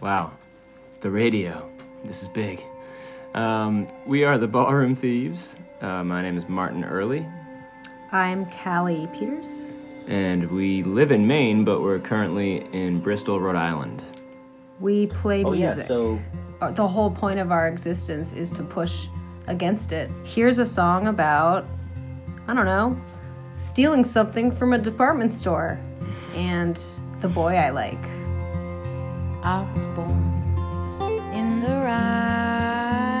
Wow, the radio. This is big. Um, we are the Ballroom Thieves. Uh, my name is Martin Earley, I'm Callie Peters. and we live in Maine, but we're currently in Bristol, Rhode Island. We play Oh yeah, music. so Uh, the whole point of our existence is to push against it. Here's a song about, I don't know, stealing something from a department store and the boy I like. I was born in the right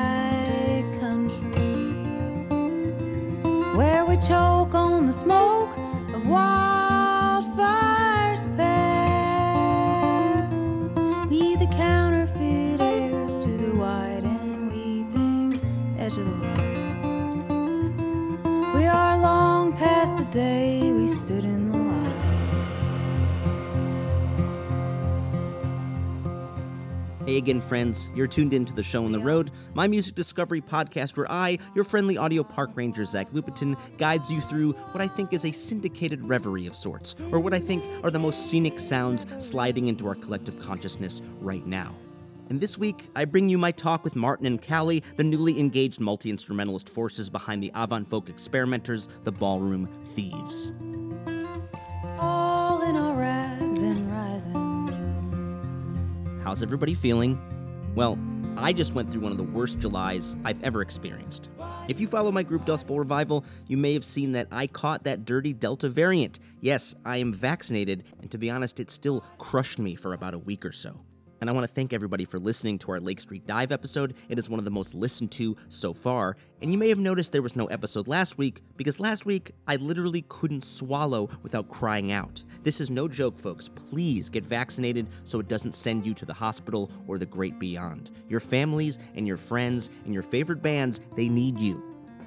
country where we choke on the smoke of wildfires past. We the counterfeit heirs to the wide and weeping edge of the world. We are long past the day Hey again, friends. You're tuned in to the show on the road, my music discovery podcast where I, your friendly audio park ranger Zach Lupetin, guides you through what I think is a syndicated reverie of sorts, or what I think are the most scenic sounds sliding into our collective consciousness right now. And this week, I bring you my talk with Martin and Callie, the newly engaged multi instrumentalist forces behind the avant folk experimenters, the Ballroom Thieves. all in our rags and rising. How's everybody feeling? Well, I just went through one of the worst Julys I've ever experienced. If you follow my group Dust Bowl Revival, you may have seen that I caught that dirty Delta variant. Yes, I am vaccinated, and to be honest, it still crushed me for about a week or so. And I want to thank everybody for listening to our Lake Street Dive episode. It is one of the most listened to so far. And you may have noticed there was no episode last week because last week I literally couldn't swallow without crying out. This is no joke, folks. Please get vaccinated so it doesn't send you to the hospital or the great beyond. Your families and your friends and your favorite bands, they need you.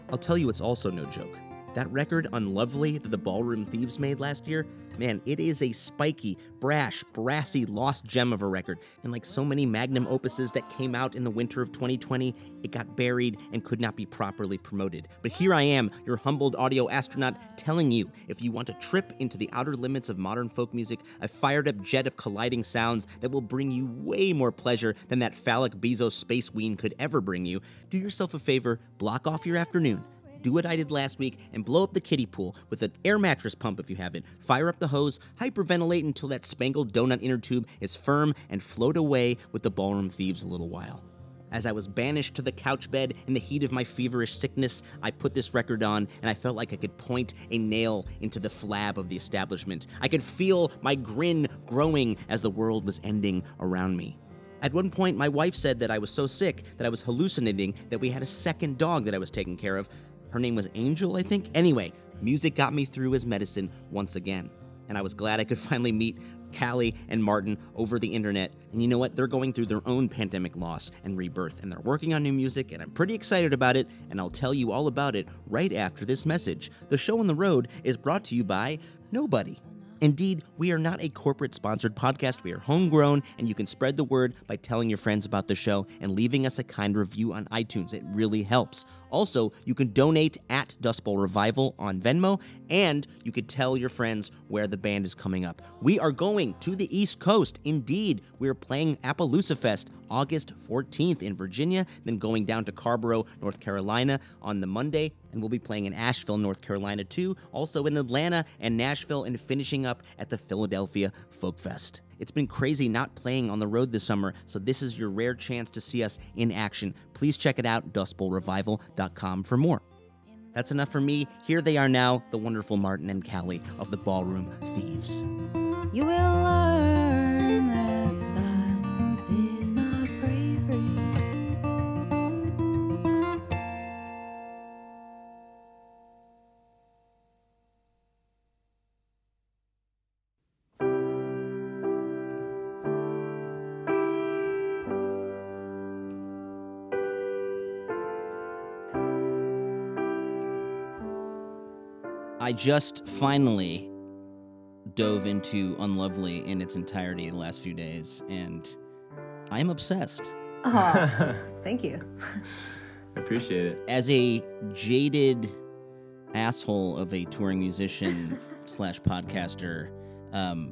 I'll tell you, it's also no joke. That record, Unlovely, that the Ballroom Thieves made last year, man, it is a spiky, brash, brassy, lost gem of a record. And like so many magnum opuses that came out in the winter of 2020, it got buried and could not be properly promoted. But here I am, your humbled audio astronaut, telling you if you want a trip into the outer limits of modern folk music, a fired up jet of colliding sounds that will bring you way more pleasure than that phallic Bezos space ween could ever bring you, do yourself a favor, block off your afternoon do what I did last week and blow up the kiddie pool with an air mattress pump if you have it. Fire up the hose, hyperventilate until that spangled donut inner tube is firm, and float away with the ballroom thieves a little while. As I was banished to the couch bed in the heat of my feverish sickness, I put this record on and I felt like I could point a nail into the flab of the establishment. I could feel my grin growing as the world was ending around me. At one point, my wife said that I was so sick that I was hallucinating that we had a second dog that I was taking care of. Her name was Angel, I think. Anyway, music got me through as medicine once again. And I was glad I could finally meet Callie and Martin over the internet. And you know what? They're going through their own pandemic loss and rebirth, and they're working on new music, and I'm pretty excited about it, and I'll tell you all about it right after this message. The show on the road is brought to you by Nobody. Indeed, we are not a corporate sponsored podcast. We are homegrown, and you can spread the word by telling your friends about the show and leaving us a kind review on iTunes. It really helps. Also, you can donate at Dust Bowl Revival on Venmo, and you could tell your friends where the band is coming up. We are going to the East Coast. Indeed, we are playing Appaloosa Fest August 14th in Virginia, then going down to Carrboro, North Carolina on the Monday, and we'll be playing in Asheville, North Carolina too, also in Atlanta and Nashville, and finishing up at the Philadelphia Folk Fest. It's been crazy not playing on the road this summer, so this is your rare chance to see us in action. Please check it out, dustbowlrevival.com for more. That's enough for me. Here they are now, the wonderful Martin and Callie of the Ballroom Thieves. You will learn I just finally dove into Unlovely in its entirety the last few days, and I'm obsessed. Oh, thank you. I appreciate it. As a jaded asshole of a touring musician slash podcaster, um,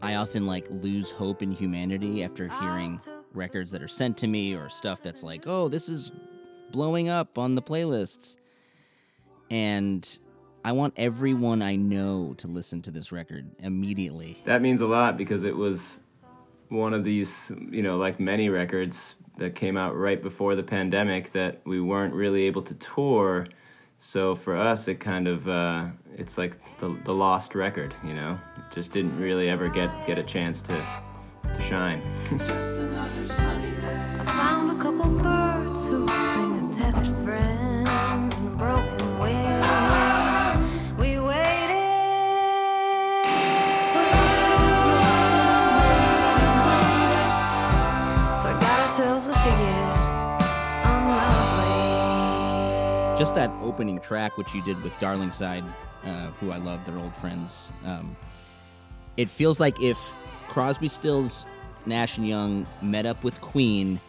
I often like lose hope in humanity after hearing records that are sent to me or stuff that's like, oh, this is blowing up on the playlists. And I want everyone I know to listen to this record immediately. That means a lot because it was one of these, you know, like many records that came out right before the pandemic that we weren't really able to tour. So for us, it kind of uh, it's like the the lost record, you know. It just didn't really ever get get a chance to to shine. Just that opening track, which you did with Darlingside, uh, who I love, they're old friends. Um, it feels like if Crosby, Stills, Nash and Young met up with Queen,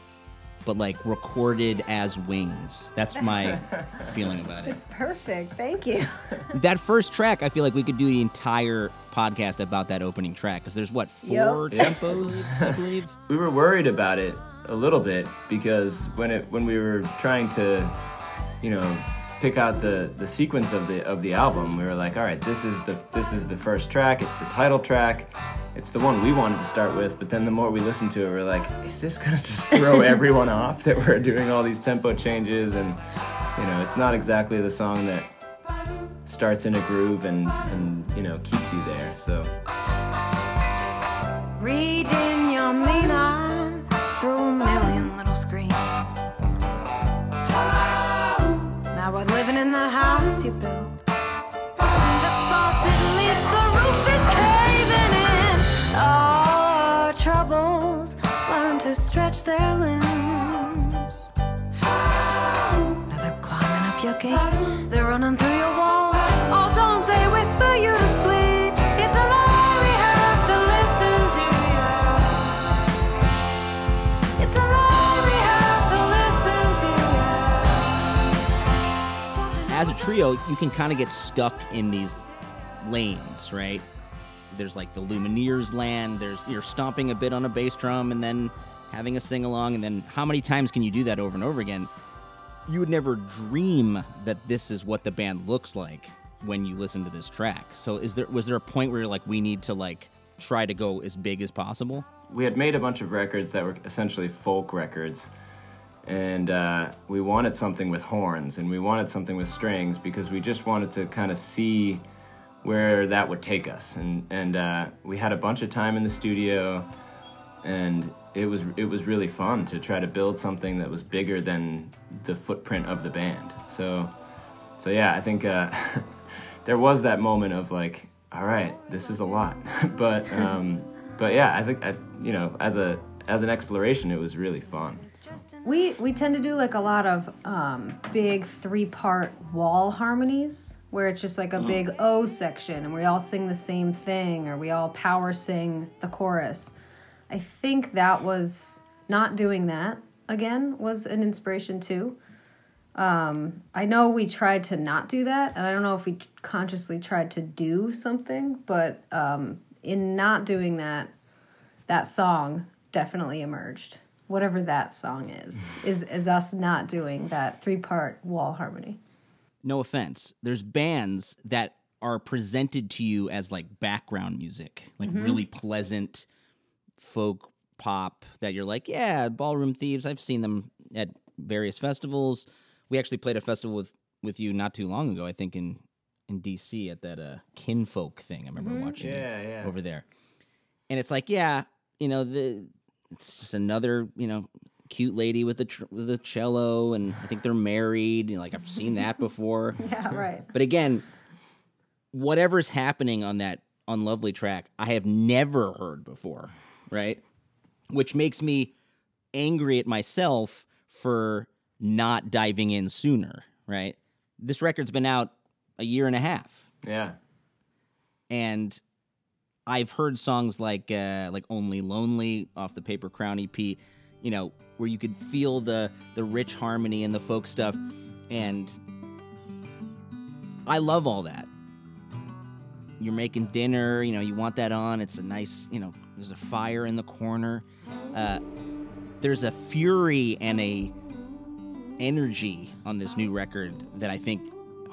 but like recorded as Wings. That's my feeling about it. It's perfect. Thank you. That first track, I feel like we could do the entire podcast about that opening track because there's what four Yep. tempos, I believe. we were worried about it a little bit because when it when we were trying to you know pick out the the sequence of the of the album. We were like all right this is the this is the first track it's the title track it's the one we wanted to start with but then the more we listened to it we are like is this gonna just throw everyone off that we're doing all these tempo changes? And you know it's not exactly the song that starts in a groove and and you know keeps you there so. Reading your mean Now they're climbing up your gate, they're running through your walls. Oh, don't they whisper you to sleep? It's a lie we have to listen to. It's a lie we have to listen to. As a trio, you can kind of get stuck in these lanes, right? There's like the Lumineers land. There's you're stomping a bit on a bass drum and then having a sing along, and then how many times can you do that over and over again? You would never dream that this is what the band looks like when you listen to this track. So is there was there a point where you're like, we need to like try to go as big as possible? we had made a bunch of records that were essentially folk records and uh, we wanted something with horns and we wanted something with strings because we just wanted to kind of see where that would take us and and uh, we had a bunch of time in the studio and it was it was really fun to try to build something that was bigger than the footprint of the band. So so yeah i think uh, there was that moment of like all right this is a lot. But um, but yeah i think I, you know as a as an exploration it was really fun. We we tend to do like a lot of um, big three part wall harmonies where it's just like a big O section and we all sing the same thing or we all power sing the chorus. I think that was not doing that again was an inspiration too. Um, I know we tried to not do that, and I don't know if we consciously tried to do something, but um, in not doing that, that song definitely emerged. Whatever that song is, is is us not doing that three part wall harmony. no offense, there's bands that are presented to you as like background music, like really pleasant folk pop that you're like, yeah, Ballroom Thieves. I've seen them at various festivals. We actually played a festival with with you not too long ago, I think in in DC at that uh kinfolk thing. I remember watching Yeah, it yeah. over there. And it's like, yeah, you know, the it's just another, you know, cute lady with a tr- with a cello and I think they're married, you know, like I've seen that before. Yeah, right. But again, whatever's happening on that unlovely track, I have never heard before, right? Which makes me angry at myself for not diving in sooner, right? This record's been out a year and a half, yeah and I've heard songs like uh, like "Only Lonely" off the Paper Crown EP, you know, where you could feel the the rich harmony and the folk stuff, and I love all that. you're making dinner, you know, you want that on. It's a nice, you know, there's a fire in the corner. Uh, there's a fury and a energy on this new record that I think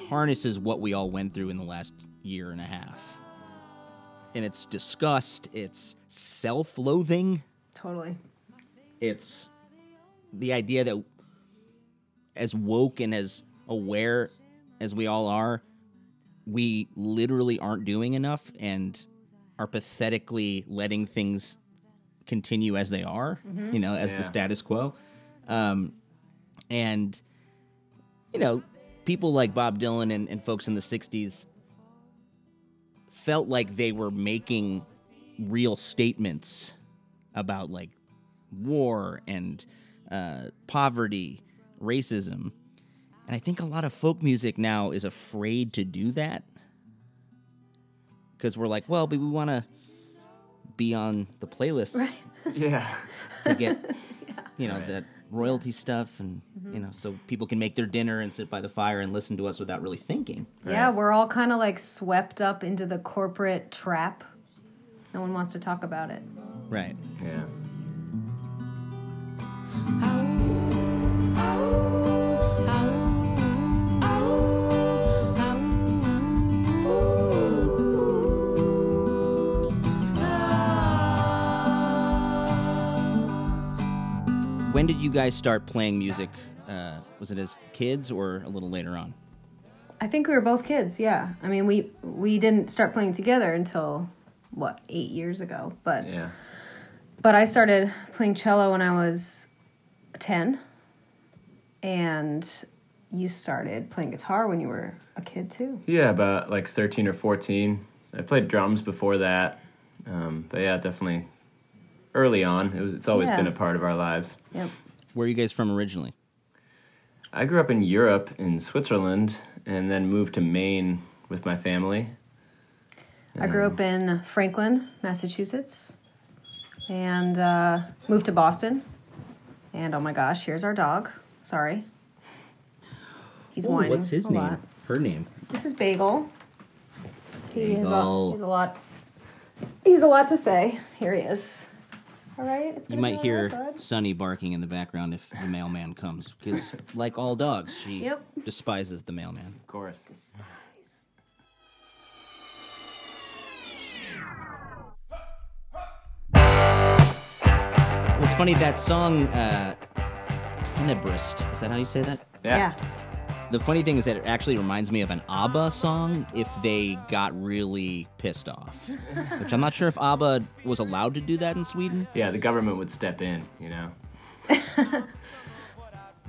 harnesses what we all went through in the last year and a half. And it's disgust, it's self loathing, Totally. it's the idea that as woke and as aware as we all are, we literally aren't doing enough and are pathetically letting things continue as they are, you know, as Yeah. the status quo. Um, and, you know, people like Bob Dylan and, and folks in the 60s felt like they were making real statements about like war and uh, poverty, racism. And I think a lot of folk music now is afraid to do that because we're like, well, but we want to be on the playlists Yeah. to get, you know, that royalty stuff, and mm-hmm. you know, so people can make their dinner and sit by the fire and listen to us without really thinking. Yeah, we're all kind of like swept up into the corporate trap. No one wants to talk about it. Right. Yeah. When did you guys start playing music? Uh, was it as kids or a little later on? I think we were both kids. Yeah, I mean we we didn't start playing together until what eight years ago. But Yeah. but I started playing cello when I was ten, and you started playing guitar when you were a kid too. Yeah, about like 13 or 14. I played drums before that. Um, but yeah, definitely early on. It was, it's always Yeah. been a part of our lives. Yep. Where are you guys from originally? I grew up in Europe, in Switzerland, and then moved to Maine with my family. I grew up in Franklin, Massachusetts, and uh, moved to Boston. And oh my gosh, here's our dog. Sorry. He's Ooh, whining. what's his a name? lot. Her name. This is Bagel. He is a, Bagel. he's a lot. He's a lot to say. Here he is. All right. It's You might hear right. Sunny barking in the background if the mailman comes, because like all dogs, she Yep. despises the mailman. Of course. Well, it's funny that song, uh, Tenebrist. Is that how you say that? yeah. Yeah. The funny thing is that it actually reminds me of an ABBA song if they got really pissed off. Which I'm not sure if ABBA was allowed to do that in Sweden. Yeah, the government would step in, you know?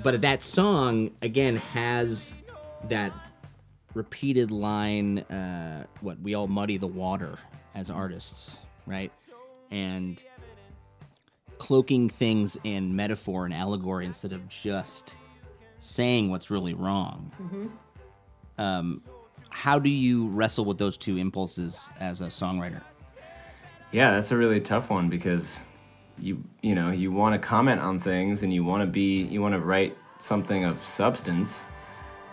But that song, again, has that repeated line uh, what, we all muddy the water as artists, right? And cloaking things in metaphor and allegory instead of just saying what's really wrong. Um, how do you wrestle with those two impulses as a songwriter? Yeah, that's a really tough one because you you know you want to comment on things and you want to be you want to write something of substance,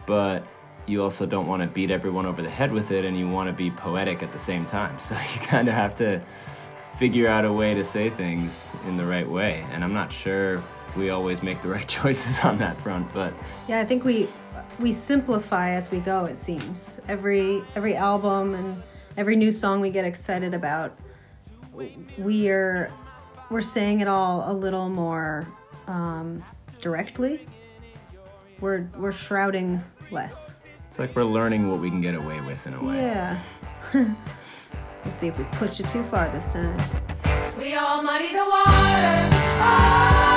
but you also don't want to beat everyone over the head with it and you want to be poetic at the same time. So you kind of have to figure out a way to say things in the right way. And I'm not sure we always make the right choices on that front, but Yeah, I think we we simplify as we go. It seems every every album and every new song we get excited about, we are we're saying it all a little more um, directly. We're we're shrouding less. it's like we're learning what we can get away with in a way. Yeah. we'll see if we push it too far this time. We all muddy the water. Oh,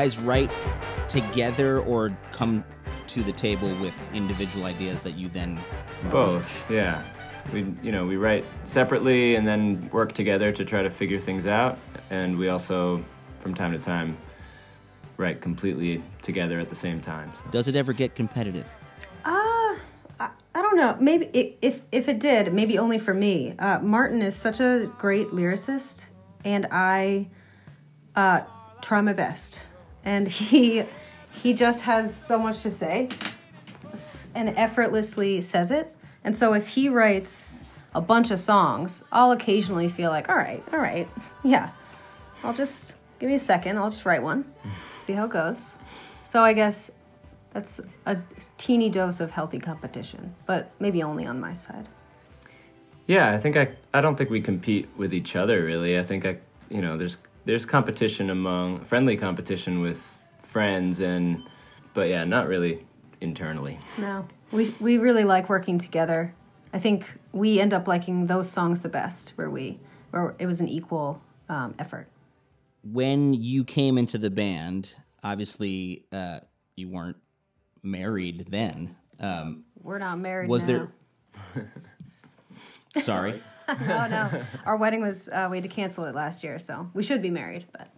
guys write together or come to the table with individual ideas that you then Both, yeah. We, you know, we write separately and then work together to try to figure things out. And we also, from time to time, write completely together at the same time. So. Does it ever get competitive? Ah, I don't know. Maybe i if if it did, maybe only for me. Uh, Martin is such a great lyricist, and I uh, try my best. And he he just has so much to say, and effortlessly says it. And so if he writes a bunch of songs, I'll occasionally feel like, all right, all right, yeah, I'll just give me a second. I'll just write one, see how it goes. So I guess that's a teeny dose of healthy competition, but maybe only on my side. Yeah, I think I I don't think we compete with each other really. I think I you know there's there's competition among friendly competition with friends and but yeah, not really internally. No, we we really like working together. I think we end up liking those songs the best, where we where it was an equal um, effort. When you came into the band, obviously uh, you weren't married then. Um, We're not married. was now. there? Sorry. Oh no, our wedding was uh, we had to cancel it last year, so we should be married, but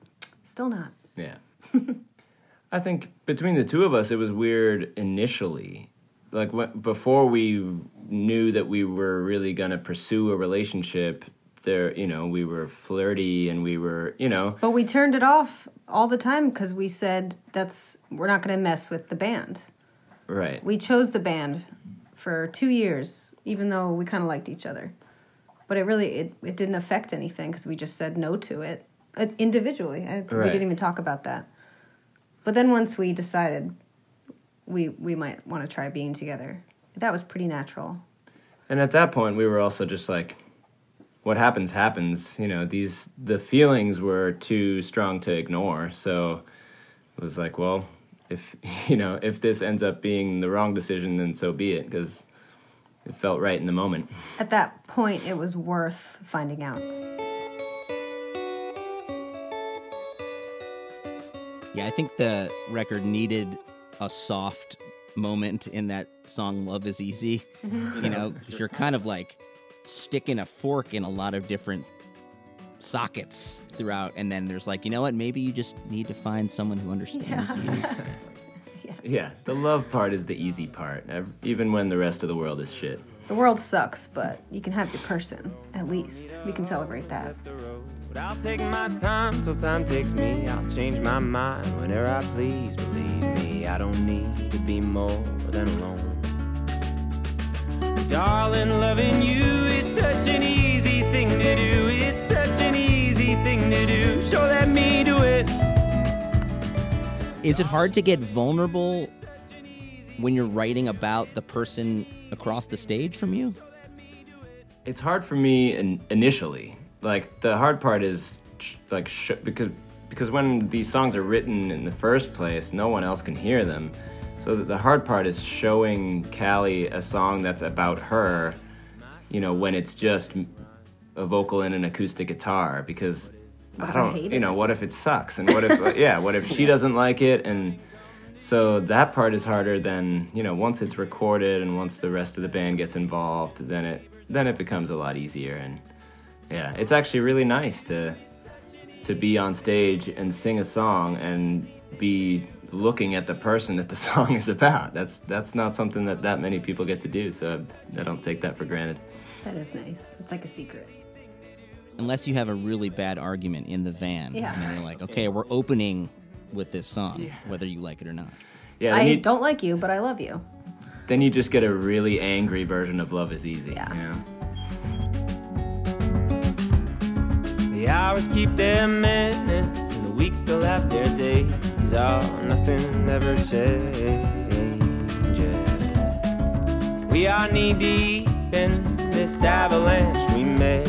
still not. Yeah. I think between the two of us, it was weird initially. Like when, before we knew that we were really gonna pursue a relationship, there, you know, we were flirty and we were, you know, But we turned it off all the time because we said that's we're not going to mess with the band. right. We chose the band for two years, even though we kind of liked each other. But it really it, it didn't affect anything because we just said no to it uh, individually. I, We didn't even talk about that. But then once we decided we we might want to try being together, that was pretty natural. And at that point, we were also just like, what happens, happens. You know, these, the feelings were too strong to ignore. So it was like, well, if, you know, if this ends up being the wrong decision, then so be it, because it felt right in the moment. At that point, it was worth finding out. Yeah, I think the record needed a soft moment in that song "Love Is Easy." Mm-hmm. You know, 'cause you're kind of like sticking a fork in a lot of different sockets throughout, and then there's like, you know what? Maybe you just need to find someone who understands you. Yeah, the love part is the easy part, even when the rest of the world is shit. The world sucks, but you can have your person, at least. We can celebrate that. But I'll take my time till time takes me. I'll change my mind whenever I please. Believe me, I don't need to be more than alone. Darling, loving you is such an easy thing to do. It's such an easy thing to do. So let me do it. Is it hard to get vulnerable when you're writing about the person across the stage from you? It's hard for me in, initially. Like the hard part is like sh- because because when these songs are written in the first place, no one else can hear them. So the hard part is showing Callie a song that's about her. You know, when it's just a vocal and an acoustic guitar because What I don't, hate you it? know, what if it sucks? And what if uh, yeah, what if she doesn't like it? And so that part is harder than you know once it's recorded and once the rest of the band gets involved then it then it becomes a lot easier. And yeah it's actually really nice to to be on stage and sing a song and be looking at the person that the song is about. That's that's not something that that many people get to do. So i don't take that for granted. That is nice. It's like a secret. Unless you have a really bad argument in the van. Yeah. And then you're like, okay, we're opening with this song, whether you like it or not. yeah I you, don't like you, but I love you. then you just get a really angry version of love is easy Yeah. you know? The hours keep their minutes, and the weeks still have their days. Oh, nothing ever changes. We are knee deep in this avalanche we made.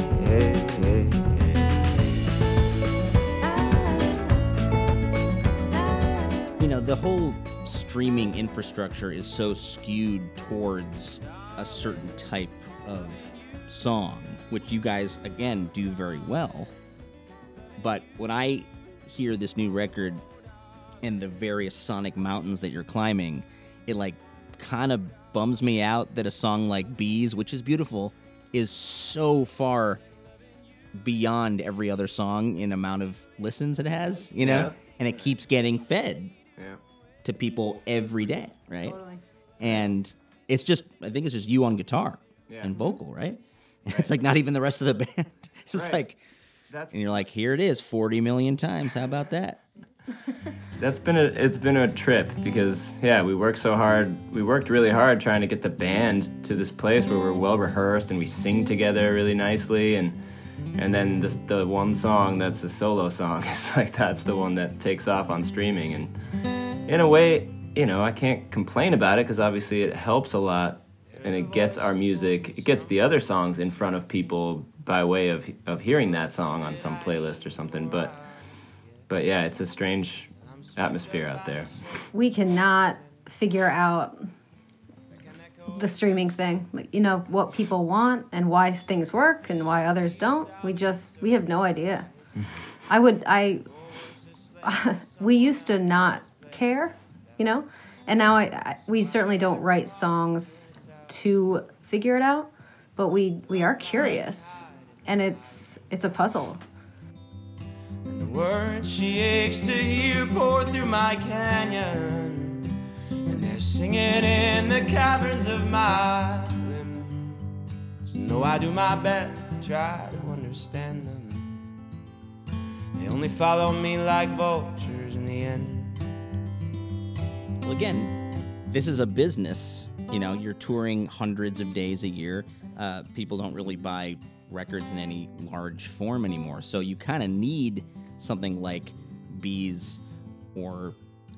The whole streaming infrastructure is so skewed towards a certain type of song, which you guys, again, do very well. But when I hear this new record and the various sonic mountains that you're climbing, it like kind of bums me out that a song like Bees, which is beautiful, is so far beyond every other song in amount of listens it has, you know? Yeah. And it keeps getting fed yeah to people every day, right? Totally. And It's just I think it's just you on guitar Yeah. and vocal, right? It's like not even the rest of the band. It's just Right. like That's and you're like, here it is, 40 million times. How about that? That's been a it's been a trip because yeah, we worked so hard. We worked really hard trying to get the band to this place where we're well rehearsed and we sing together really nicely and and then this the one song that's a solo song is like that's the one that takes off on streaming. And in a way, you know, I can't complain about it because obviously it helps a lot and it gets our music, it gets the other songs in front of people by way of of hearing that song on some playlist or something, but but yeah, it's a strange atmosphere out there. we cannot figure out the streaming thing. Like you know what people want and why things work and why others don't. We just we have no idea. I would i we used to not care you know? And now I, I we certainly don't write songs to figure it out but we we are curious. And it's it's a puzzle. And the words she aches to hear pour through my canyon. They're singing in the caverns of my limbs. No, I do my best to try to understand them. They only follow me like vultures in the end. Well, again, this is a business. You know, you're touring hundreds of days a year. Uh, people don't really buy records in any large form anymore. So you kind of need something like Bees or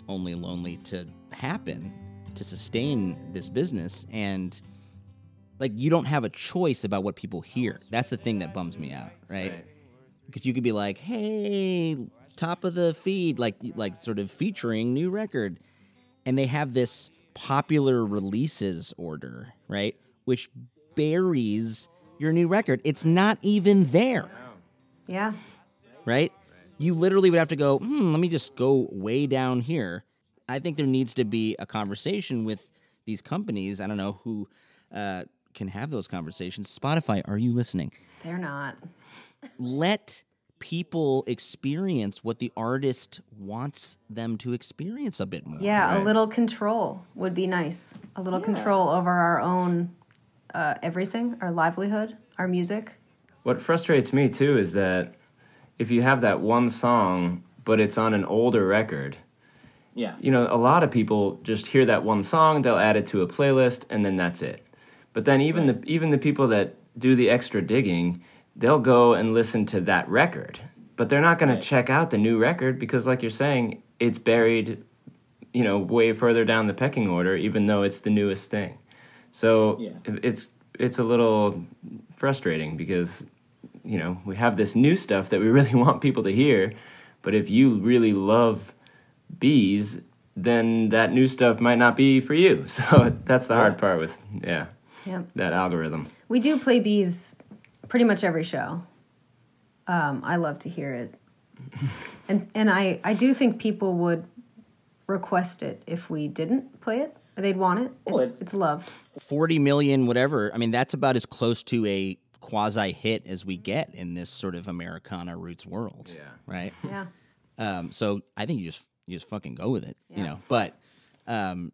Only Lonely to happen to sustain this business. And like, you don't have a choice about what people hear. That's the thing that bums me out, right? Right. because you could be like, "Hey, top of the feed, like like sort of featuring new record," and they have this popular releases order, right, which buries your new record. It's not even there, yeah right? You literally would have to go, hmm, let me just go way down here. I think there needs to be a conversation with these companies. I don't know who uh, can have those conversations. Spotify, are you listening? they're not let people experience what the artist wants them to experience a bit more. Yeah, a little control would be nice. A little control over our own uh, everything, our livelihood, our music. What frustrates me too is that if you have that one song, but it's on an older record, Yeah. you know, a lot of people just hear that one song, they'll add it to a playlist, and then that's it. But then even the even the people that do the extra digging, they'll go and listen to that record, but they're not going to check out the new record because, like you're saying, it's buried, you know, way further down the pecking order, even though it's the newest thing. So Yeah. it's it's a little frustrating because you know we have this new stuff that we really want people to hear, but if you really love bees, then that new stuff might not be for you. So that's the hard part with yeah Yeah. that algorithm. We do play bees pretty much every show. Um, I love to hear it. and and I, I do think people would request it if we didn't play it. Or they'd want it. It's, it- it's loved. 40 million, whatever. I mean, that's about as close to a quasi hit as we get in this sort of Americana roots world. Yeah. Right. Yeah. Um, so I think you just you just fucking go with it, you know. But um,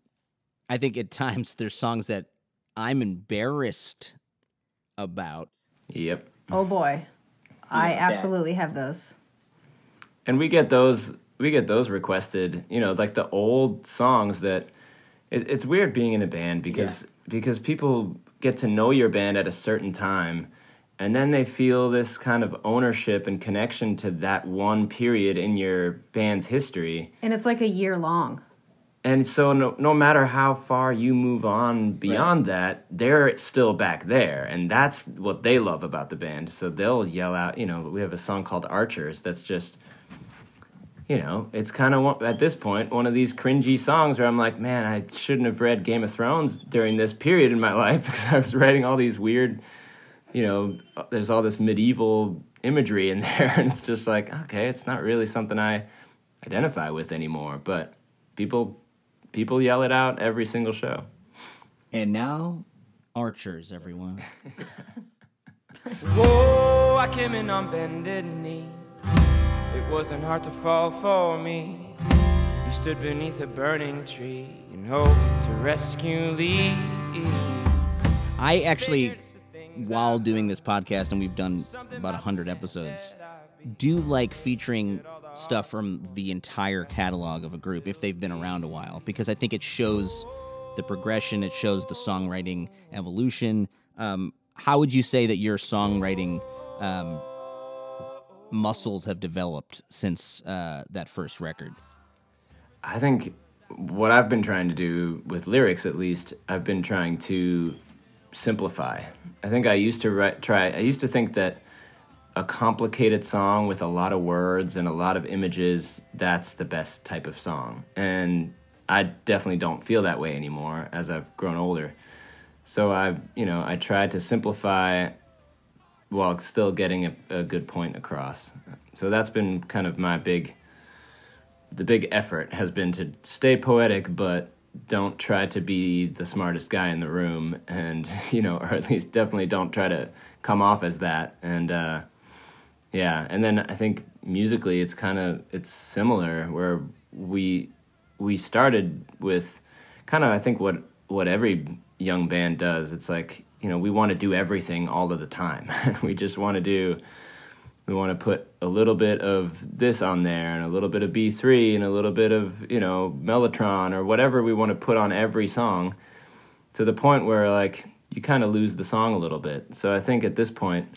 I think at times there's songs that I'm embarrassed about. Yep. Oh boy. I absolutely have those. and we get those we get those requested you know like the old songs that it, it's weird being in a band because because people get to know your band at a certain time and then they feel this kind of ownership and connection to that one period in your band's history. And it's like a year long. and so no, no matter how far you move on beyond that they're still back there. And that's what they love about the band. So they'll yell out you know we have a song called archers that's just you know it's kind of at this point one of these cringy songs where i'm like man i shouldn't have read game of thrones during this period in my life because i was writing all these weird you know there's all this medieval imagery in there and it's just like okay it's not really something i identify with anymore but people people yell it out every single show And now, Archers, everyone. Whoa, oh, I came in on bended knee. It wasn't hard to fall for me. You stood beneath a burning tree in hope to rescue Lee. I actually, while doing this podcast, and we've done about 100 episodes, do you like featuring stuff from the entire catalog of a group if they've been around a while, because I think it shows the progression, it shows the songwriting evolution. Um, how would you say that your songwriting um, muscles have developed since uh, that first record? I think what I've been trying to do with lyrics, at least, I've been trying to simplify. I think I used to write, try. I used to think that a complicated song with a lot of words and a lot of images that's the best type of song, and I definitely don't feel that way anymore as I've grown older. So I've, you know, I tried to simplify while still getting a, a good point across. So that's been kind of my big the big effort has been to stay poetic but don't try to be the smartest guy in the room and you know or at least definitely don't try to come off as that. And uh yeah. And then i think musically it's kind of it's similar where we we started with kind of i think what what every young band does. It's like you know we want to do everything all of the time. We just want to do we want to put a little bit of this on there and a little bit of B3 and a little bit of, you know, Mellotron or whatever we want to put on every song to the point where like you kind of lose the song a little bit. So I think at this point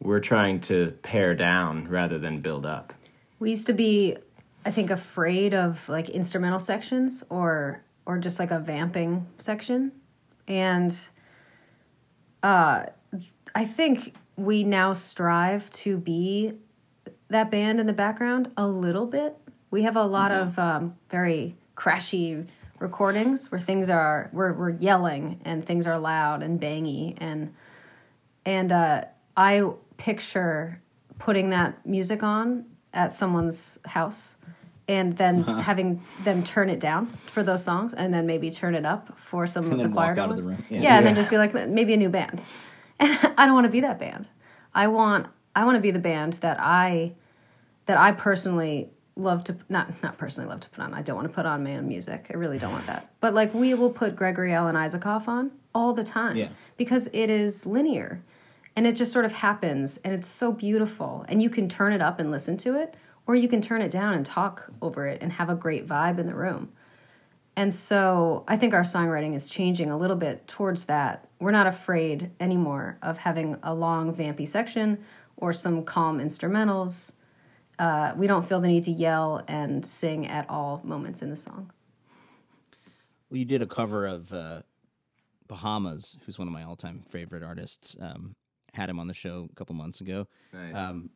we're trying to pare down rather than build up. We used to be, I think, afraid of like instrumental sections or or just like a vamping section, and uh, I think we now strive to be that band in the background a little bit. We have a lot Mm-hmm. of um, very crashy recordings where things are we're we're yelling and things are loud and bangy and and uh, I picture putting that music on at someone's house and then having them turn it down for those songs and then maybe turn it up for some And of the quieter ones. the room. Yeah, Yeah. and then just be like maybe a new band. And I don't want to be that band. I want I want to be the band that I that I personally love to not not personally love to put on. I don't want to put on my own music. I really don't want that. But like we will put Gregory Alan Isakov on all the time Yeah. because it is linear and it just sort of happens and it's so beautiful and you can turn it up and listen to it or you can turn it down and talk over it and have a great vibe in the room. And so I think our songwriting is changing a little bit towards that. We're not afraid anymore of having a long, vampy section or some calm instrumentals. Uh, we don't feel the need to yell and sing at all moments in the song. Well, you did a cover of uh, Bahamas, who's one of my all-time favorite artists. Um, had him on the show a couple months ago. Nice. Um,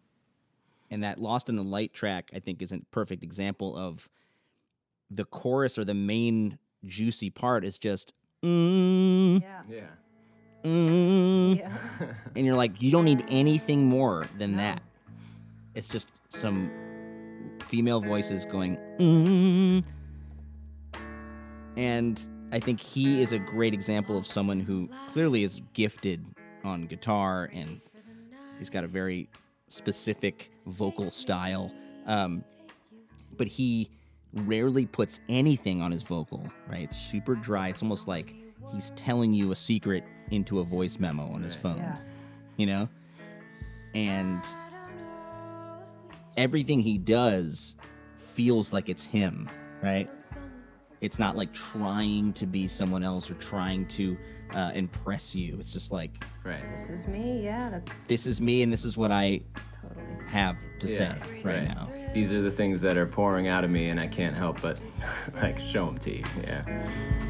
and that "Lost in the Light" track, I think, is a perfect example of the chorus or the main juicy part is just mm, Yeah. yeah. mm, Yeah. and you're like, you don't need anything more than that. It's just some female voices going, mm. and I think he is a great example of someone who clearly is gifted on guitar and he's got a very specific vocal style. Um, but he rarely puts anything on his vocal, right? It's super dry. It's almost like he's telling you a secret into a voice memo on his phone Yeah. you know? And everything he does feels like it's him, right? It's not like trying to be someone else or trying to uh, impress you. It's just like, Right. This is me. Yeah, that's this is me and this is what I totally. have to say Yeah, right, right. now. These are the things that are pouring out of me, and I can't help but like show them to you. Yeah.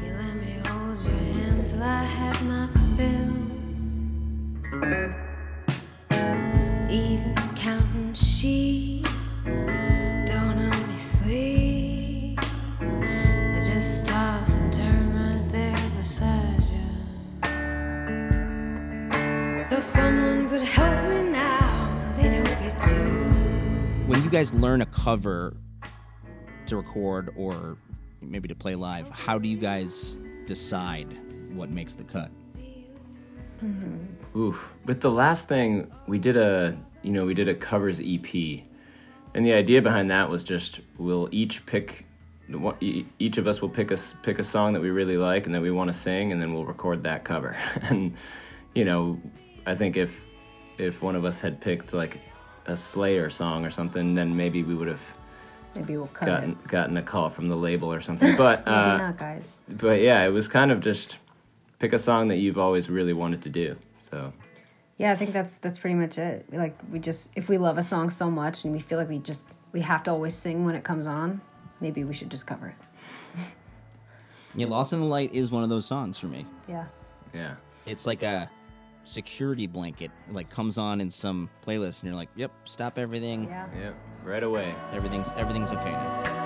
You let me hold your hand till I my fill. Even guys learn a cover to record or maybe to play live, how do you guys decide what makes the cut? Mm-hmm. Oof. With the last thing, we did a you know we did a covers EP, and the idea behind that was just we'll each pick each of us will pick a pick a song that we really like and that we want to sing, and then we'll record that cover. and you know, I think if if one of us had picked like a Slayer song or something, then maybe we would have Maybe we'll cut gotten it. gotten a call from the label or something. But Maybe uh, not, guys. but yeah, it was kind of just pick a song that you've always really wanted to do. So Yeah, I think that's that's pretty much it. Like we just if we love a song so much and we feel like we just we have to always sing when it comes on, maybe we should just cover it. Yeah, Lost in the Light is one of those songs for me. Yeah. yeah, It's like a security blanket. Like comes on in some playlist, and you're like, "Yep, stop everything. Yeah. yeah, right away. Everything's everything's okay now."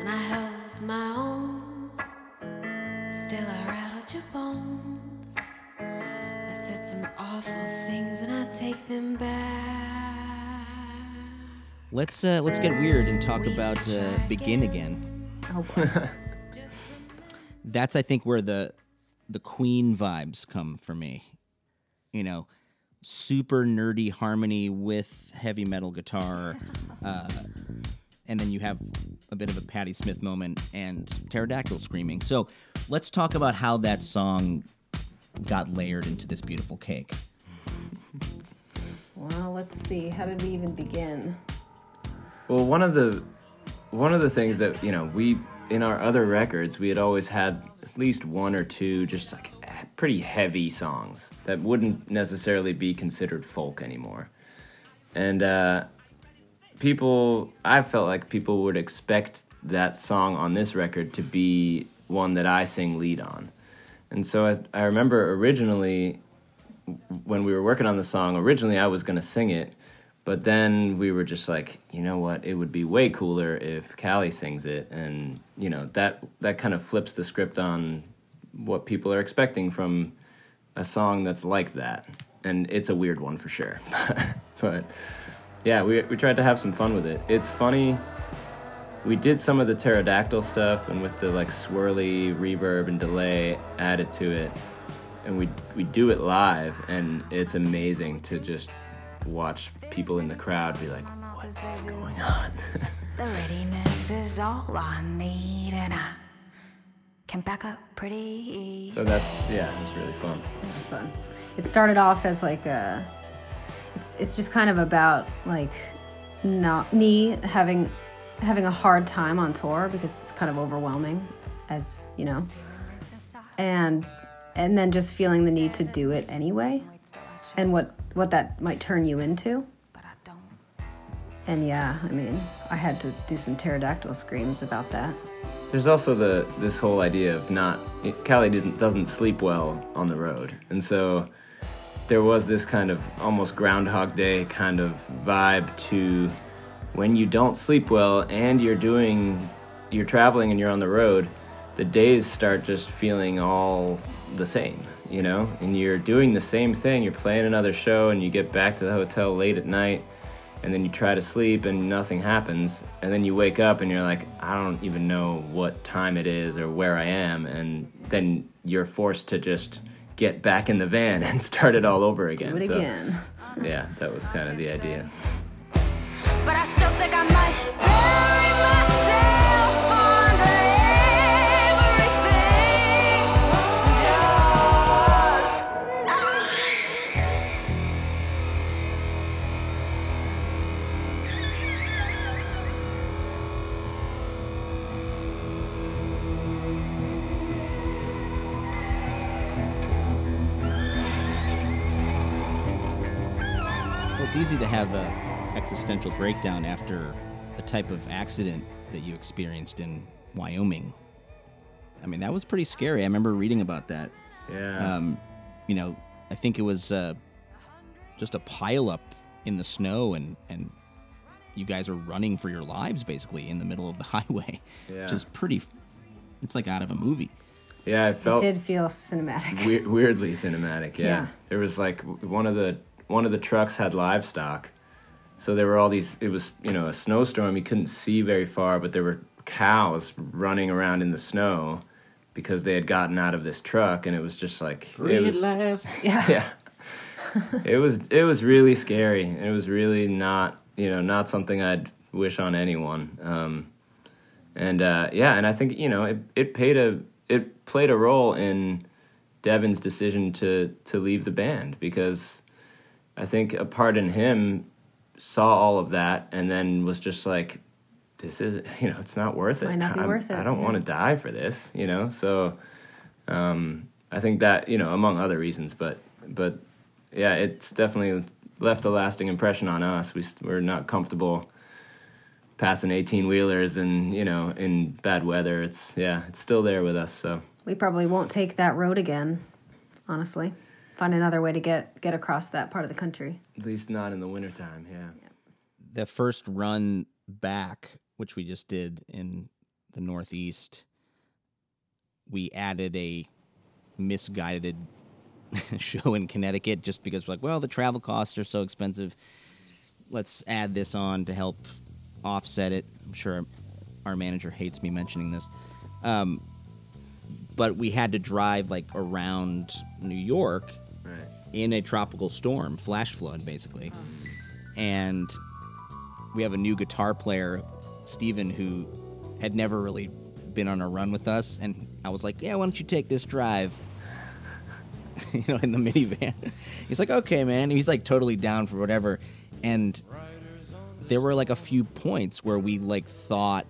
and I held my own. Still, I rattled your bones. I said some awful things, and I take them back. Let's uh, let's get weird and talk about uh, "Begin Again." Oh boy. That's I think where the the Queen vibes come for me. You know, super nerdy harmony with heavy metal guitar, uh, and then you have a bit of a Patti Smith moment and pterodactyl screaming. So let's talk about how that song got layered into this beautiful cake. well, let's see. How did we even begin? Well, one of the one of the things that you know we in our other records we had always had at least one or two just like pretty heavy songs that wouldn't necessarily be considered folk anymore, and uh, people I felt like people would expect that song on this record to be one that I sing lead on, and so I, I remember originally when we were working on the song, originally I was going to sing it, but then we were just like, you know what? It would be way cooler if Callie sings it, and you know that that kind of flips the script on what people are expecting from a song that's like that, and it's a weird one for sure. but yeah, we we tried to have some fun with it. It's funny. We did some of the pterodactyl stuff, and with the like swirly reverb and delay added to it, and we we do it live, and it's amazing to just watch people in the crowd be like, "What is going on?" The readiness is all I need, and I can back up pretty easy. so that's yeah, it was really fun. It was fun. It started off as like a. It's it's just kind of about like, not me having having a hard time on tour because it's kind of overwhelming, as you know, and and then just feeling the need to do it anyway, and what what that might turn you into. And yeah, I mean, I had to do some pterodactyl screams about that. There's also the this whole idea of not Callie didn't doesn't sleep well on the road, and so there was this kind of almost Groundhog Day kind of vibe to when you don't sleep well and you're doing you're traveling and you're on the road, the days start just feeling all the same, you know, and you're doing the same thing. You're playing another show and you get back to the hotel late at night and then you try to sleep and nothing happens. And then you wake up and you're like i don't even know what time it is or where i am. And then you're forced to just get back in the van and start it all over again Do it so again. yeah that was kind of the idea have a existential breakdown after the type of accident that you experienced in Wyoming. I mean, that was pretty scary. I remember reading about that. yeah Um, you know, I think it was uh, just a pileup in the snow, and and you guys are running for your lives basically in the middle of the highway, Yeah. which is pretty. It's like out of a movie. yeah i It felt It did feel cinematic. we- weirdly cinematic yeah. Yeah. there was like one of the one of the trucks had livestock so there were all these. It was you know a snowstorm. You couldn't see very far, but there were cows running around in the snow because they had gotten out of this truck, and it was just like it was, last. yeah. it was it was really scary. It was really not you know not something I'd wish on anyone. Um, and uh, yeah, and I think you know it it paid a it played a role in Devin's decision to to leave the band because I think a part in him saw all of that and then was just like this is you know it's not worth it. Might not be I'm- worth it, I don't yeah. want to die for this, you know. So um, I think that you know among other reasons, but but yeah, it's definitely left a lasting impression on us. We we're not comfortable passing 18 wheelers and you know in bad weather. It's yeah, it's still there with us. So We probably won't take that road again, honestly. Find another way to get get across that part of the country. at least not in the wintertime. Yeah. the first run back, which we just did in the Northeast, we added a misguided show in Connecticut just because we're like, well, the travel costs are so expensive. Let's add this on to help offset it. I'm sure our manager hates me mentioning this. Um, but we had to drive like around New York Right. In a tropical storm, flash flood, basically. Oh. And we have a new guitar player, Steven, who had never really been on a run with us. And I was like, yeah, why don't you take this drive? you know, in the minivan. He's like, okay, man. He's like totally down for whatever. And there were like a few points where we like thought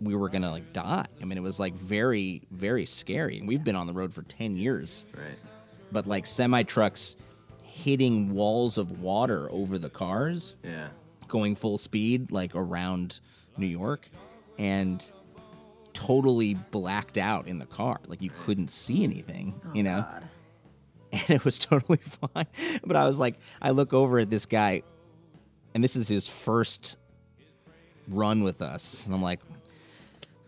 we were gonna like die. I mean, it was like very, very scary. And we've been on the road for 10 years Right. But like semi trucks hitting walls of water over the cars. Yeah. going full speed like around New York and totally blacked out in the car. Like you couldn't see anything you know? God. and it was totally fine. But I was like I look over at this guy and this is his first run with us. And I'm like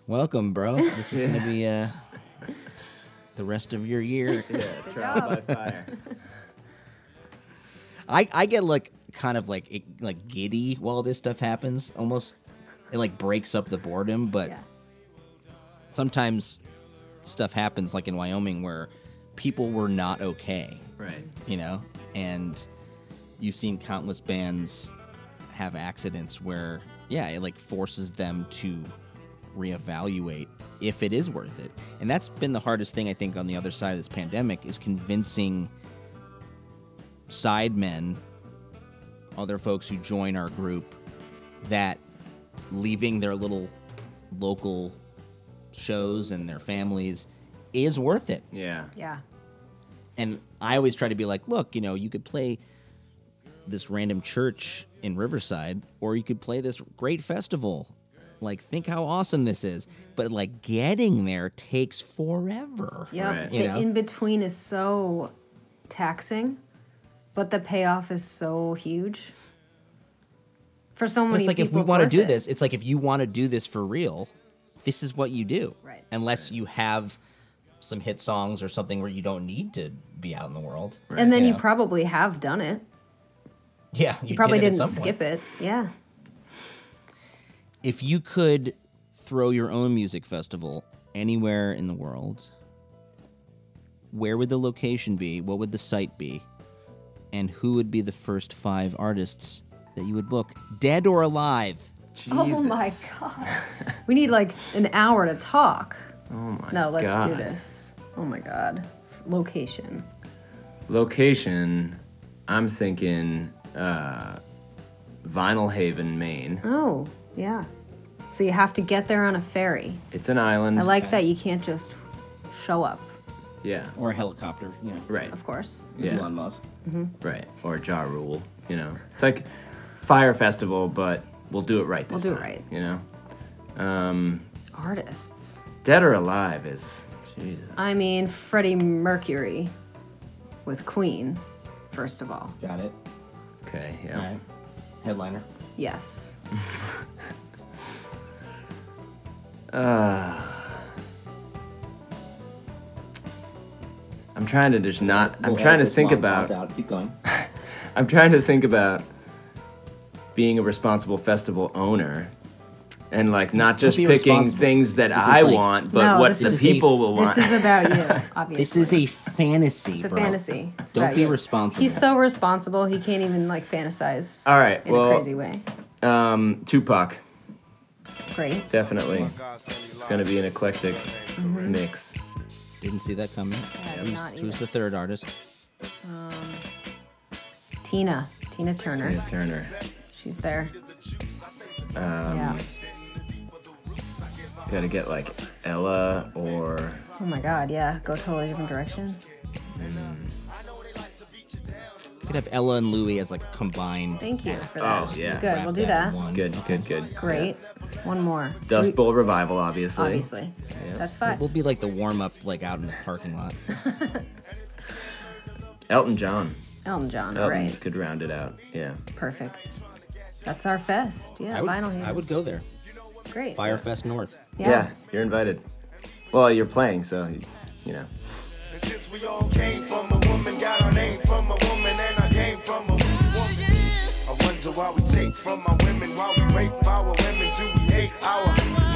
welcome bro. This is going to be uh the rest of your year Yeah. Trial by fire. I, I get like kind of like it, like giddy while this stuff happens. Almost it like breaks up the boredom, but Yeah. sometimes stuff happens like in Wyoming where people were not okay, Right. you know? And you've seen countless bands have accidents where yeah, it like forces them to reevaluate if it is worth it. And that's been the hardest thing I think on the other side of this pandemic is convincing sidemen, other folks who join our group, that leaving their little local shows and their families is worth it. Yeah. Yeah. And I always try to be like, look, you know, you could play this random church in Riverside, or you could play this great festival. Like, think how awesome this is. But like getting there takes forever. yeah Right. The You know? in between is so taxing, but the payoff is so huge. For so But many it's like if we want to do it. this, it's like if you want to do this for real, this is what you do. Right. Unless you have some hit songs or something where you don't need to be out in the world. and then you Yeah. probably have done it. Yeah, you You probably did didn't skip point. it. Yeah. If you could throw your own music festival anywhere in the world, where would the location be? What would the site be? And who would be the first five artists that you would book, dead or alive? Oh my god. we need like an hour to talk. Oh my No, let's God. do this. Oh my god. Location. Location, I'm thinking uh, Vinalhaven, Maine. Oh, yeah. So you have to get there on a ferry. It's an island. I like that you can't just show up, Yeah. Or a helicopter, you know. Right. of course. Yeah. Elon Musk. Right. Or Ja Rule. You know, it's like Fyre Festival, but we'll do it right this time. We'll this do it time. right. You know, um, Artists. Dead or Alive is. Jesus. I mean, Freddie Mercury with Queen, first of all. Got it. Okay. Yeah. All right. Headliner. Yes. Ah. I'm trying to just not. I'm trying to think about. Keep going. I'm trying to think about being a responsible festival owner and like not just be picking things that I like- want, but No, what the is- people will want. This is about you, obviously. This is a fantasy. It's a bro. fantasy. It's Don't be you. responsible. He's so responsible, he can't even like fantasize. All right, in well- a crazy way. Um, Tupac, Great. definitely. It's gonna be an eclectic Mm-hmm. mix. Didn't see that coming. I did Who's, not who's the third artist? Tina, Tina Turner. Tina Turner. She's there. Um, yeah. Gotta get like Ella or Oh my God. Yeah. Go totally different direction. You could have Ella and Louie as like a combined. Thank you for that. Oh, yeah. Good. We'll do that. one. good, good, good. Great. One more. Dust We- Bowl revival, obviously. Obviously. That's fine. We'll be like the warm up, like out in the parking lot. Elton John. Elton John. Elton right. could round it out. Yeah. Perfect. That's our fest. Yeah. I would, vinyl here. I would go there. Great. Firefest North. Yeah. you're invited. Well, you're playing, so you, you know. Why we take from our women, why we rape our women, do we hate our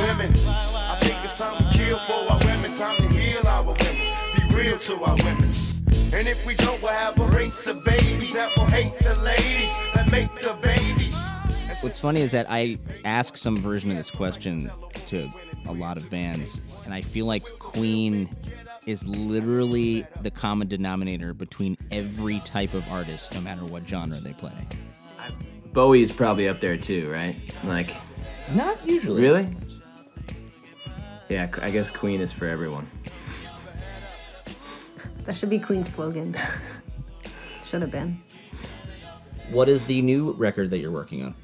women? I think it's time to kill for our women, time to heal our women, be real to our women. And if we don't, we'll have a race of babies that will hate the ladies that make the babies. What's funny is that I ask some version of this question to a lot of bands, and I feel like Queen is literally the common denominator between every type of artist, no matter what genre they play. Bowie's probably up there too, right? Like, Not usually. really? Yeah, I guess Queen is for everyone. That should be Queen's slogan. should have been. What is the new record that you're working on?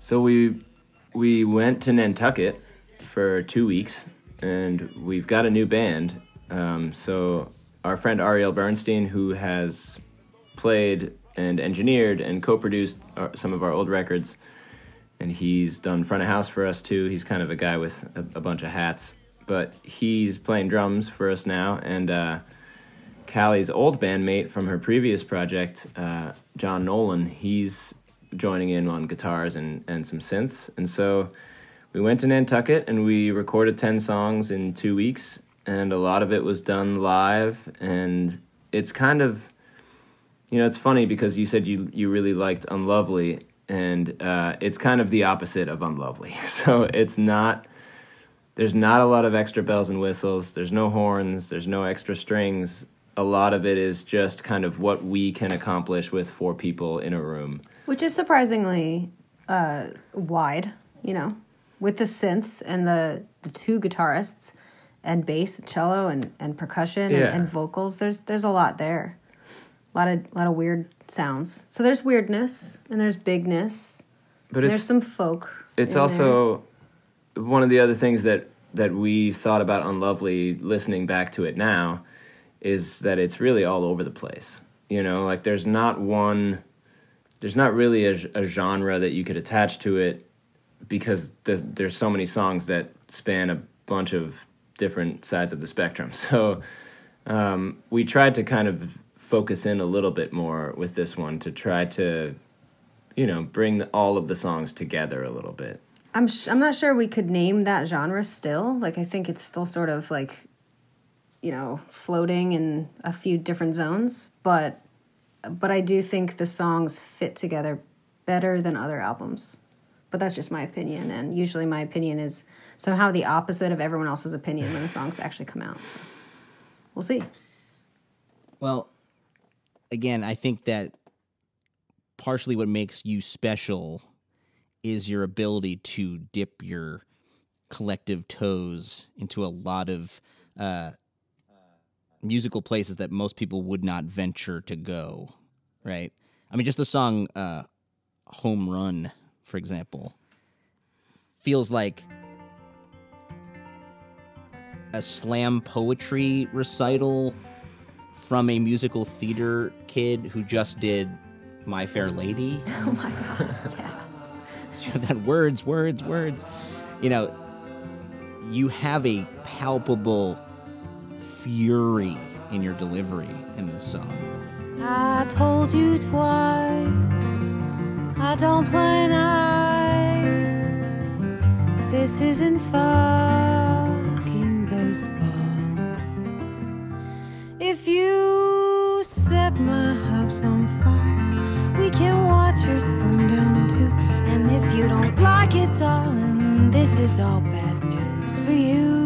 So we we went to Nantucket for two weeks, and we've got a new band. Um, so our friend Ariel Bernstein, who has played and engineered and co-produced our, some of our old records, and he's done front of house for us too. He's kind of a guy with a, a bunch of hats, but he's playing drums for us now, and. Uh, Callie's old bandmate from her previous project, uh, John Nolan, he's joining in on guitars and, and some synths. And so we went to Nantucket and we recorded 10 songs in two weeks. And a lot of it was done live. And it's kind of, you know, it's funny because you said you, you really liked Unlovely. And uh, it's kind of the opposite of Unlovely. So it's not there's not a lot of extra bells and whistles. There's no horns. There's no extra strings. A lot of it is just kind of what we can accomplish with four people in a room. Which is surprisingly uh, wide, you know, with the synths and the, the two guitarists and bass, cello, and, and percussion Yeah. and, and vocals. There's there's a lot there, a lot of lot of weird sounds. So there's weirdness and there's bigness. But there's some folk. it's also one of the other things that that we thought about Unlovely listening back to it now is that it's really all over the place. You know, like there's not one there's not really a, a genre that you could attach to it because there's, there's so many songs that span a bunch of different sides of the spectrum. So um, we tried to kind of focus in a little bit more with this one to try to, you know, bring all of the songs together a little bit. I'm sh- I'm not sure we could name that genre still. Like I think it's still sort of like you know, floating in a few different zones, but but I do think the songs fit together better than other albums. But that's just my opinion and usually my opinion is somehow the opposite of everyone else's opinion when the songs actually come out. So we'll see. Well, again, I think that partially what makes you special is your ability to dip your collective toes into a lot of uh, musical places that most people would not venture to go, right? I mean, just the song uh, Home Run, for example, feels like a slam poetry recital from a musical theater kid who just did My Fair Lady. Oh my god. Yeah. So you have that words, words, words. You know, you have a palpable fury in your delivery in this song. I told you twice. I don't play nice. This isn't fucking burn down too. And if you don't like it, darling, this is all bad news for you.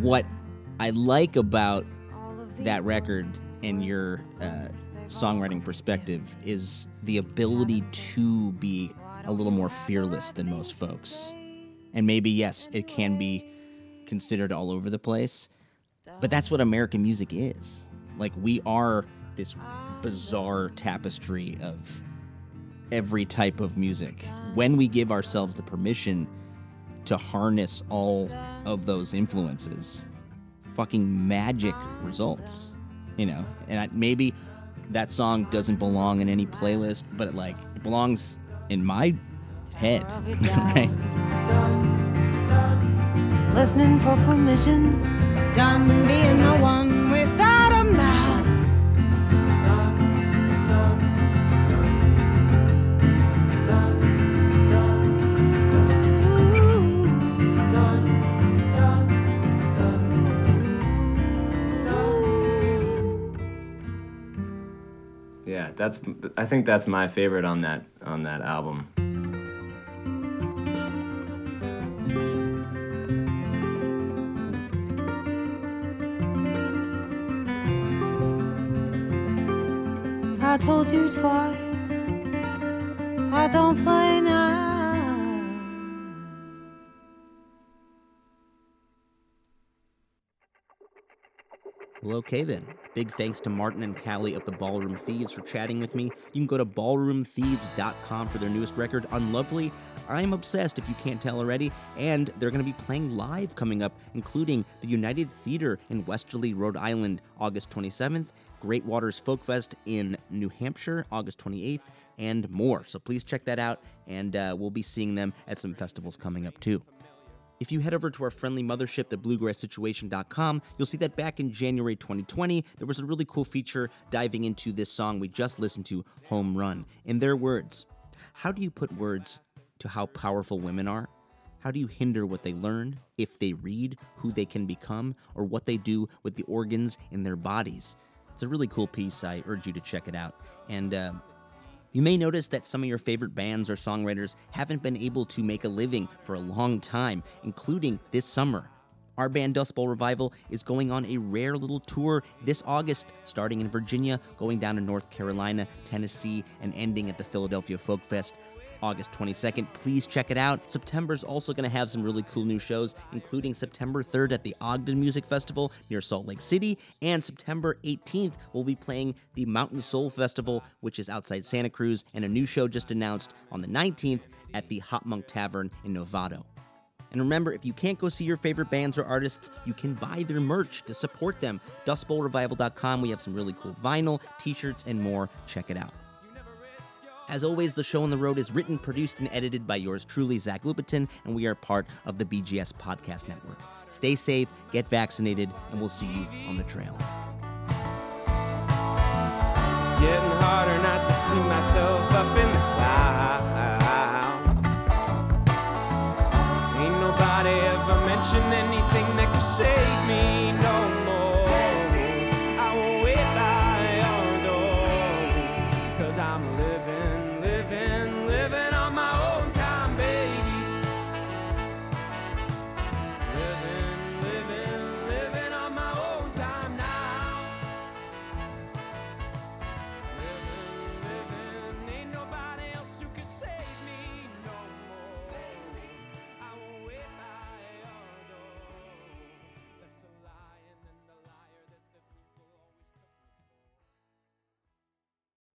What I like about all of these that record and your uh, songwriting perspective is the ability to be a little more fearless than most folks. And maybe, yes, it can be considered all over the place, but that's what American music is. Like, we are this bizarre tapestry of every type of music. When we give ourselves the permission to harness all of those influences, fucking magic results. You know, and I, maybe that song doesn't belong in any playlist, but it, like it belongs in my head, right? listening for permission. Done being the one Yeah, that's. I think that's my favorite on that on that album. I told you twice. I don't play now. Well, okay then. Big thanks to Martin and Callie of the Ballroom Thieves for chatting with me. You can go to ballroomthieves.com for their newest record, Unlovely. I'm obsessed if you can't tell already, and they're going to be playing live coming up, including the United Theater in Westerly, Rhode Island, August 27th, Great Waters Folk Fest in New Hampshire, August 28th, and more. So please check that out, and uh, we'll be seeing them at some festivals coming up too. If you head over to our friendly mothership, the bluegrasssituation.com, you'll see that back in January 2020, there was a really cool feature diving into this song we just listened to, Home Run. In their words, how do you put words to how powerful women are? How do you hinder what they learn, if they read, who they can become, or what they do with the organs in their bodies? It's a really cool piece. I urge you to check it out. And uh, you may notice that some of your favorite bands or songwriters haven't been able to make a living for a long time, including this summer. Our band Dust Bowl Revival is going on a rare little tour this August, starting in Virginia, going down to North Carolina, Tennessee, and ending at the Philadelphia Folk Fest. August 22nd. Please check it out. September's also going to have some really cool new shows, including September 3rd at the Ogden Music Festival near Salt Lake City, and September 18th, we'll be playing the Mountain Sol Festival, which is outside Santa Cruz, and a new show just announced on the 19th at the HopMonk Tavern in Novato. And remember, if you can't go see your favorite bands or artists, you can buy their merch to support them. DustBowlRevival.com. We have some really cool vinyl, t shirts, and more. Check it out. As always, the show on the road is written, produced, and edited by yours truly, Zach Lupetin, and we are part of the BGS Podcast Network. Stay safe, get vaccinated, and we'll see you on the trail. It's getting harder not to see myself up in the clouds. Ain't nobody ever mentioned anything that could save me